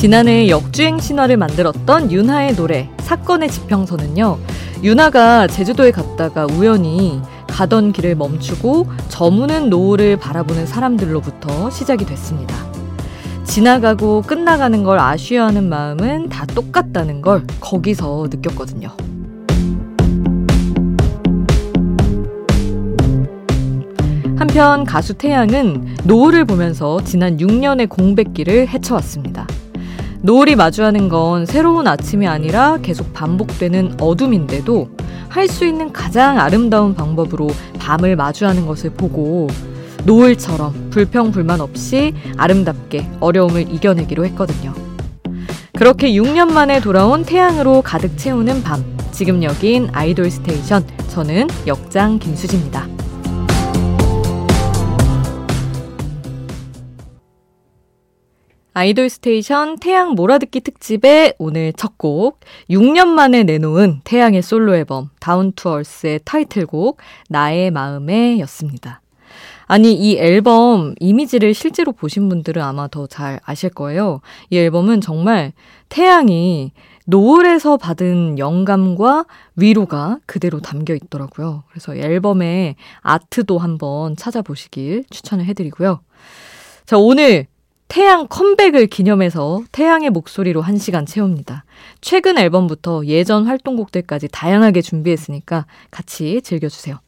지난해 역주행 신화를 만들었던 윤하의 노래 사건의 지평선은요. 윤하가 제주도에 갔다가 우연히 가던 길을 멈추고 저무는 노을을 바라보는 사람들로부터 시작이 됐습니다. 지나가고 끝나가는 걸 아쉬워하는 마음은 다 똑같다는 걸 거기서 느꼈거든요. 한편 가수 태양은 노을을 보면서 지난 6년의 공백기를 헤쳐왔습니다. 노을이 마주하는 건 새로운 아침이 아니라 계속 반복되는 어둠인데도 할 수 있는 가장 아름다운 방법으로 밤을 마주하는 것을 보고 노을처럼 불평불만 없이 아름답게 어려움을 이겨내기로 했거든요. 그렇게 6년 만에 돌아온 태양으로 가득 채우는 밤. 지금 여긴 아이돌 스테이션. 저는 역장 김수지입니다. 아이돌 스테이션 태양 몰아듣기 특집의 오늘 첫 곡, 6년 만에 내놓은 태양의 솔로 앨범 Down to Earth의 타이틀곡 나의 마음에 였습니다. 아니, 이 앨범 이미지를 실제로 보신 분들은 아마 더 잘 아실 거예요. 이 앨범은 정말 태양이 노을에서 받은 영감과 위로가 그대로 담겨 있더라고요. 그래서 앨범의 아트도 한번 찾아보시길 추천을 해드리고요. 자, 오늘 태양 컴백을 기념해서 태양의 목소리로 한 시간 채웁니다. 최근 앨범부터 예전 활동곡들까지 다양하게 준비했으니까 같이 즐겨주세요.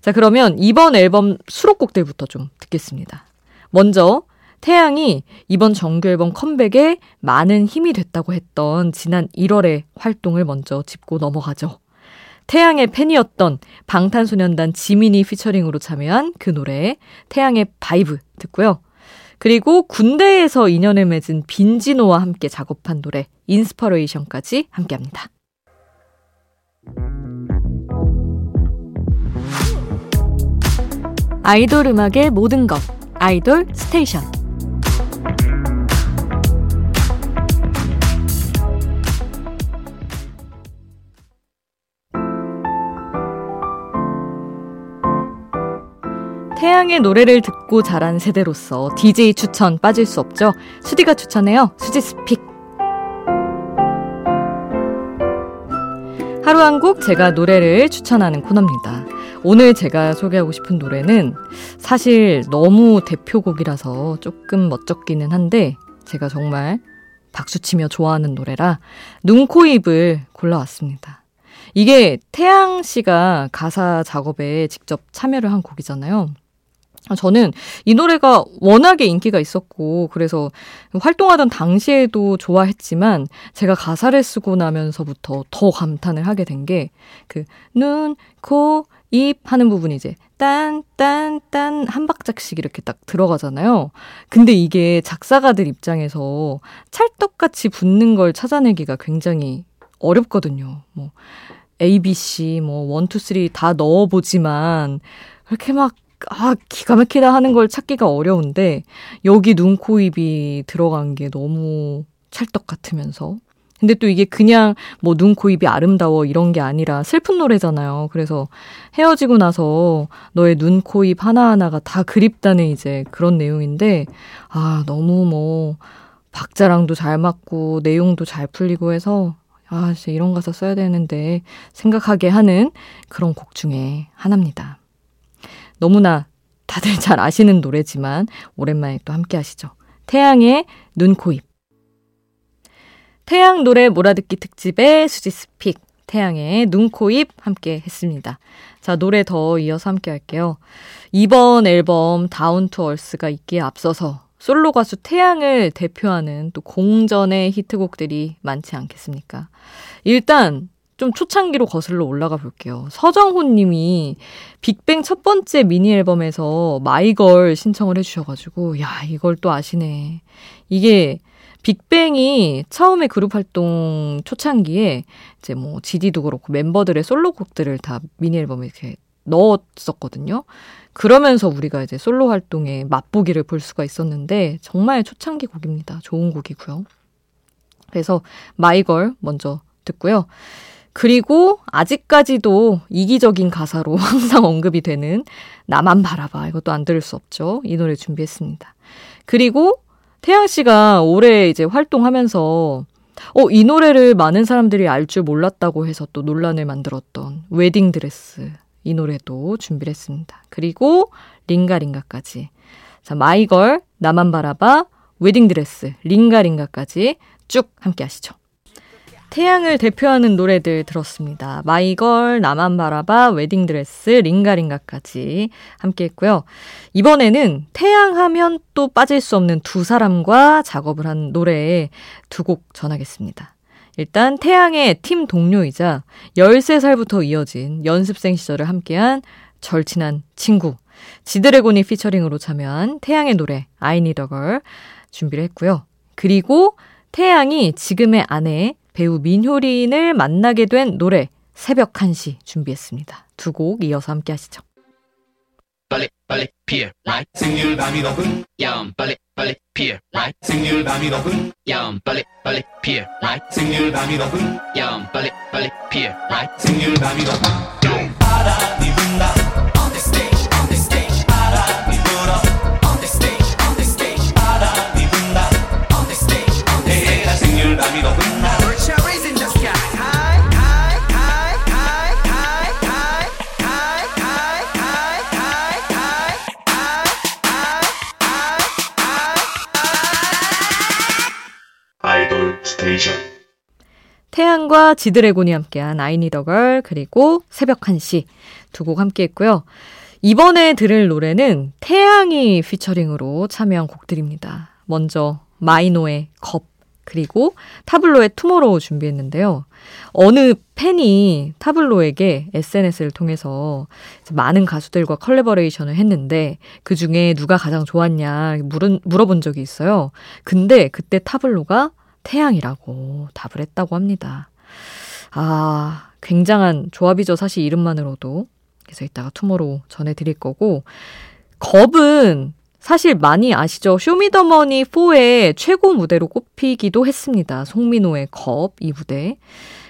자, 그러면 이번 앨범 수록곡들부터 좀 듣겠습니다. 먼저, 태양이 이번 정규 앨범 컴백에 많은 힘이 됐다고 했던 지난 1월의 활동을 먼저 짚고 넘어가죠. 태양의 팬이었던 방탄소년단 지민이 피처링으로 참여한 그 노래, 태양의 VIBE 듣고요. 그리고 군대에서 인연을 맺은 빈지노와 함께 작업한 노래 Inspiration까지 함께합니다. 아이돌 음악의 모든 것 아이돌 스테이션 태양의 노래를 듣고 자란 세대로서 DJ 추천 빠질 수 없죠. 수디가 추천해요. 수지 스픽. 하루 한 곡 제가 노래를 추천하는 코너입니다. 오늘 제가 소개하고 싶은 노래는 사실 너무 대표곡이라서 조금 멋쩍기는 한데 제가 정말 박수치며 좋아하는 노래라 눈, 코, 입을 골라왔습니다. 이게 태양 씨가 가사 작업에 직접 참여를 한 곡이잖아요. 저는 이 노래가 워낙에 인기가 있었고, 그래서 활동하던 당시에도 좋아했지만, 제가 가사를 쓰고 나면서부터 더 감탄을 하게 된 게, 그, 눈, 코, 입 하는 부분이 이제, 딴, 딴, 딴, 한 박자씩 이렇게 딱 들어가잖아요. 근데 이게 작사가들 입장에서 찰떡같이 붙는 걸 찾아내기가 굉장히 어렵거든요. 뭐, A, B, C, 뭐, 1, 2, 3 다 넣어보지만, 그렇게 막 아, 기가 막히다 하는 걸 찾기가 어려운데, 여기 눈, 코, 입이 들어간 게 너무 찰떡 같으면서. 근데 또 이게 그냥 뭐 눈, 코, 입이 아름다워 이런 게 아니라 슬픈 노래잖아요. 그래서 헤어지고 나서 너의 눈, 코, 입 하나하나가 다 그립다는 이제 그런 내용인데, 아, 너무 뭐, 박자랑도 잘 맞고, 내용도 잘 풀리고 해서, 아, 진짜 이런 가사 써야 되는데, 생각하게 하는 그런 곡 중에 하나입니다. 너무나 다들 잘 아시는 노래지만 오랜만에 또 함께 하시죠. 태양의 눈, 코, 입. 태양 노래 몰아듣기 특집의 수지's pick. 태양의 눈, 코, 입 함께 했습니다. 자, 노래 더 이어서 함께 할게요. 이번 앨범 Down to Earth가 있기에 앞서서 솔로 가수 태양을 대표하는 또 공전의 히트곡들이 많지 않겠습니까? 일단 좀 초창기로 거슬러 올라가 볼게요. 서정호 님이 빅뱅 첫 번째 미니 앨범에서 마이걸 신청을 해주셔가지고, 야, 이걸 또 아시네. 이게 빅뱅이 처음에 그룹 활동 초창기에 이제 뭐 GD도 그렇고 멤버들의 솔로곡들을 다 미니 앨범에 이렇게 넣었었거든요. 그러면서 우리가 이제 솔로 활동에 맛보기를 볼 수가 있었는데 정말 초창기 곡입니다. 좋은 곡이고요. 그래서 마이걸 먼저 듣고요. 그리고 아직까지도 이기적인 가사로 항상 언급이 되는 나만 바라봐. 이것도 안 들을 수 없죠. 이 노래 준비했습니다. 그리고 태양 씨가 올해 이제 활동하면서 어, 이 노래를 많은 사람들이 알 줄 몰랐다고 해서 또 논란을 만들었던 웨딩 드레스. 이 노래도 준비를 했습니다. 그리고 링가링가까지. 자, My Girl, 나만 바라봐, 웨딩 드레스, 링가링가까지 쭉 함께 하시죠. 태양을 대표하는 노래들 들었습니다. My Girl, 나만 바라봐, 웨딩드레스, 링가링가까지 함께 했고요. 이번에는 태양 하면 또 빠질 수 없는 두 사람과 작업을 한 노래에 두곡 전하겠습니다. 일단 태양의 팀 동료이자 13살부터 이어진 연습생 시절을 함께한 절친한 친구 지드래곤이 피처링으로 참여한 태양의 노래 I Need a Girl 준비를 했고요. 그리고 태양이 지금의 아내 배우 민효린을 만나게 된 노래 새벽 1시 준비했습니다. 두 곡 이어서 함께 하시죠. 빨리 빨리 피어 라이 생률 밤이 높은 야음 빨리 빨리 피어 라이 생률 밤이 높은 야음 빨리 빨리 피어 라이 생률 밤이 높은 야음 빨리 빨리 피어 라이 생률 밤이 높은 바람이 분다 스테이션 태양과 지드래곤이 함께한 아이니더걸 그리고 새벽 1시 두 곡 함께 했고요. 이번에 들을 노래는 태양이 피처링으로 참여한 곡들입니다. 먼저 마이노의 겁 그리고 타블로의 Tomorrow 준비했는데요. 어느 팬이 타블로에게 SNS를 통해서 많은 가수들과 컬래버레이션을 했는데 그 중에 누가 가장 좋았냐 물은, 물어본 적이 있어요. 근데 그때 타블로가 태양이라고 답을 했다고 합니다. 아, 굉장한 조합이죠. 사실 이름만으로도. 그래서 이따가 Tomorrow 전해드릴 거고. 겁은 사실 많이 아시죠? 쇼미더머니 4의 최고 무대로 꼽히기도 했습니다. 송민호의 겁, 이 무대.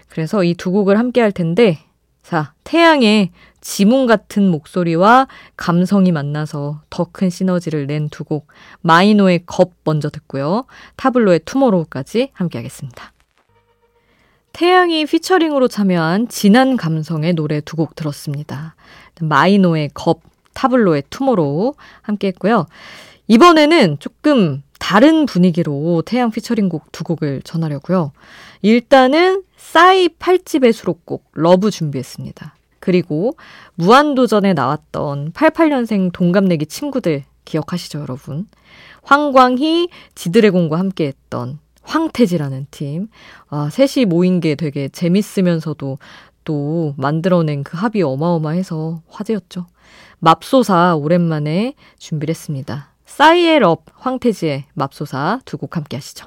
그래서 이 두 곡을 함께 할 텐데, 자, 태양의 지문 같은 목소리와 감성이 만나서 더 큰 시너지를 낸 두 곡, 마이노의 겁 먼저 듣고요. 타블로의 Tomorrow까지 함께 하겠습니다. 태양이 피처링으로 참여한 진한 감성의 노래 두 곡 들었습니다. 마이노의 겁, 타블로의 Tomorrow 함께 했고요. 이번에는 조금 다른 분위기로 태양 피처링 곡 두 곡을 전하려고요. 일단은 싸이 8집의 수록곡 Love 준비했습니다. 그리고 무한도전에 나왔던 88년생 동갑내기 친구들 기억하시죠, 여러분? 황광희, 지드래곤과 함께 했던 황태지라는 팀. 아, 셋이 모인 게 되게 재밌으면서도 또 만들어낸 그 합이 어마어마해서 화제였죠. 맙소사 오랜만에 준비를 했습니다. 싸이의 럽, 황태지의 맙소사 두 곡 함께 하시죠.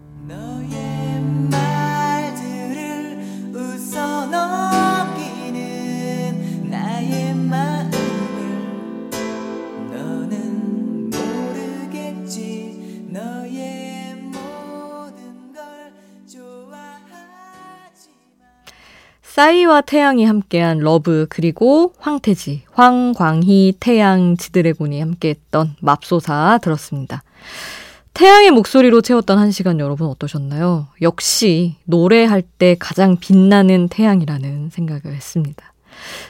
싸이와 태양이 함께한 Love 그리고 황태지, 황광희, 태양, 지드래곤이 함께했던 맙소사 들었습니다. 태양의 목소리로 채웠던 한 시간 여러분 어떠셨나요? 역시 노래할 때 가장 빛나는 태양이라는 생각을 했습니다.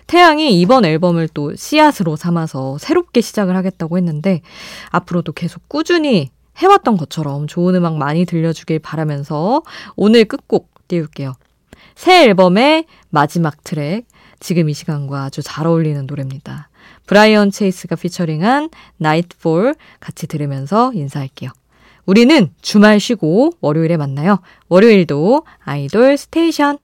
태양이 이번 앨범을 또 씨앗으로 삼아서 새롭게 시작을 하겠다고 했는데 앞으로도 계속 꾸준히 해왔던 것처럼 좋은 음악 많이 들려주길 바라면서 오늘 끝곡 띄울게요. 새 앨범의 마지막 트랙, 지금 이 시간과 아주 잘 어울리는 노래입니다. 브라이언 체이스가 피처링한 Nightfall 같이 들으면서 인사할게요. 우리는 주말 쉬고 월요일에 만나요. 월요일도 아이돌 스테이션.